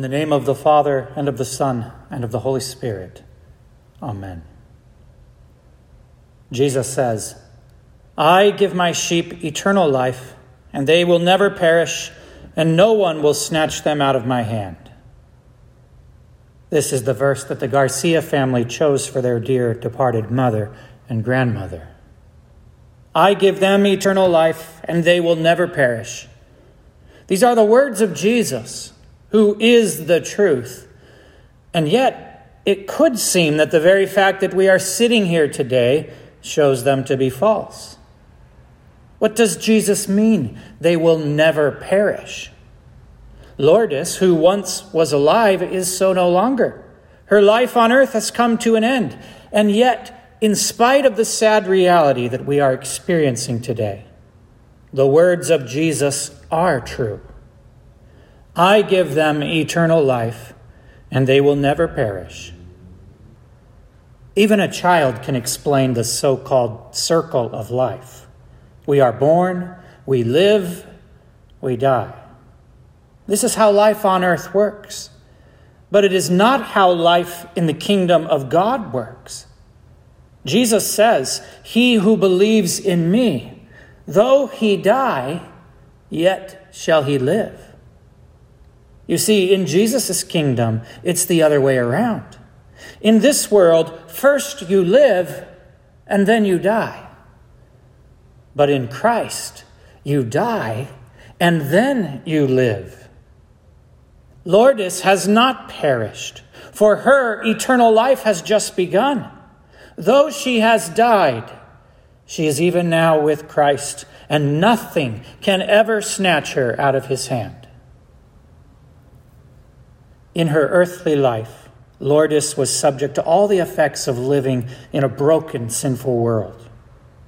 In the name of the Father, and of the Son, and of the Holy Spirit. Amen. Jesus says, I give my sheep eternal life, and they will never perish, and no one will snatch them out of my hand. This is the verse that the Garcia family chose for their dear departed mother and grandmother. I give them eternal life, and they will never perish. These are the words of Jesus who is the truth. And yet, it could seem that the very fact that we are sitting here today shows them to be false. What does Jesus mean? They will never perish. Lourdes, who once was alive, is so no longer. Her life on earth has come to an end. And yet, in spite of the sad reality that we are experiencing today, the words of Jesus are true. I give them eternal life, and they will never perish. Even a child can explain the so called circle of life. We are born, we live, we die. This is how life on earth works. But it is not how life in the kingdom of God works. Jesus says, He who believes in me, though he die, yet shall he live. You see, in Jesus' kingdom, it's the other way around. In this world, first you live and then you die. But in Christ, you die and then you live. Lourdes has not perished. For her, eternal life has just begun. Though she has died, she is even now with Christ, and nothing can ever snatch her out of his hand. In her earthly life, Lourdes was subject to all the effects of living in a broken, sinful world.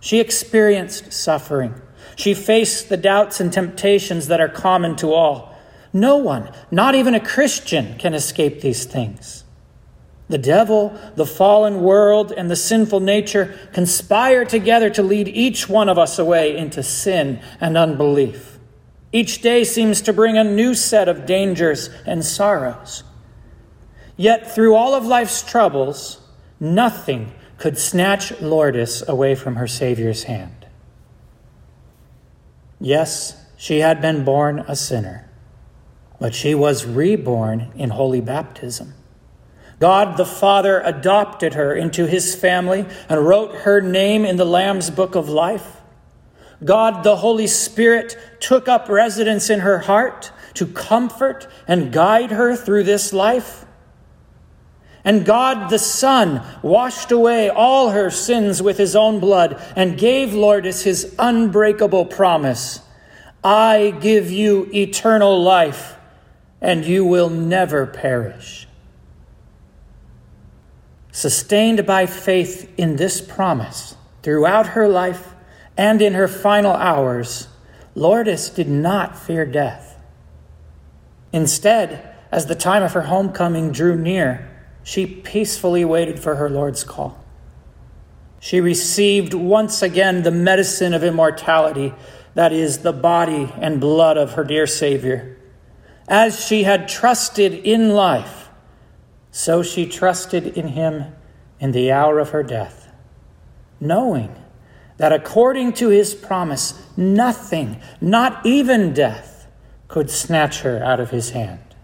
She experienced suffering. She faced the doubts and temptations that are common to all. No one, not even a Christian, can escape these things. The devil, the fallen world, and the sinful nature conspire together to lead each one of us away into sin and unbelief. Each day seems to bring a new set of dangers and sorrows. Yet, through all of life's troubles, nothing could snatch Lourdes away from her Savior's hand. Yes, she had been born a sinner, but she was reborn in holy baptism. God the Father adopted her into his family and wrote her name in the Lamb's book of life. God the Holy Spirit took up residence in her heart to comfort and guide her through this life. And God the Son washed away all her sins with his own blood and gave Lourdes his unbreakable promise I give you eternal life, and you will never perish. Sustained by faith in this promise throughout her life, and in her final hours, Lourdes did not fear death. Instead, as the time of her homecoming drew near, she peacefully waited for her Lord's call. She received once again the medicine of immortality, that is, the body and blood of her dear Savior. As she had trusted in life, so she trusted in him in the hour of her death, knowing that according to his promise, nothing, not even death, could snatch her out of his hand.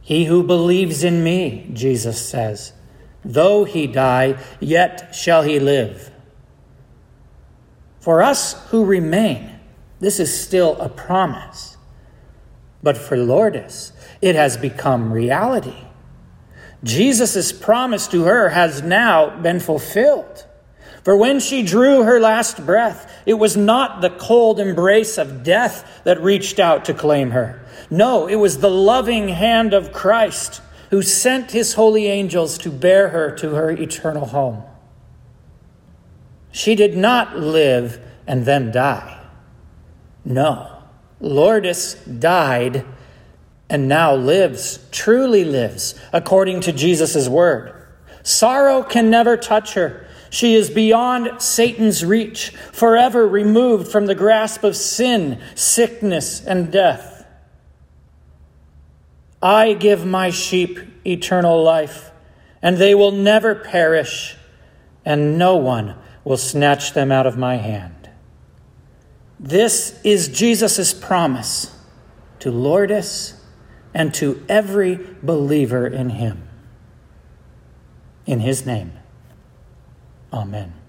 He who believes in me, Jesus says, though he die, yet shall he live. For us who remain, this is still a promise. But for Lourdes, it has become reality. Jesus' promise to her has now been fulfilled. For when she drew her last breath, it was not the cold embrace of death that reached out to claim her. No, it was the loving hand of Christ who sent his holy angels to bear her to her eternal home. She did not live and then die. No, Lourdes died and now lives, truly lives, according to Jesus' word. Sorrow can never touch her she is beyond Satan's reach, forever removed from the grasp of sin, sickness, and death. I give my sheep eternal life, and they will never perish, and no one will snatch them out of my hand. This is Jesus' promise to Lourdes and to every believer in him. In his name, amen.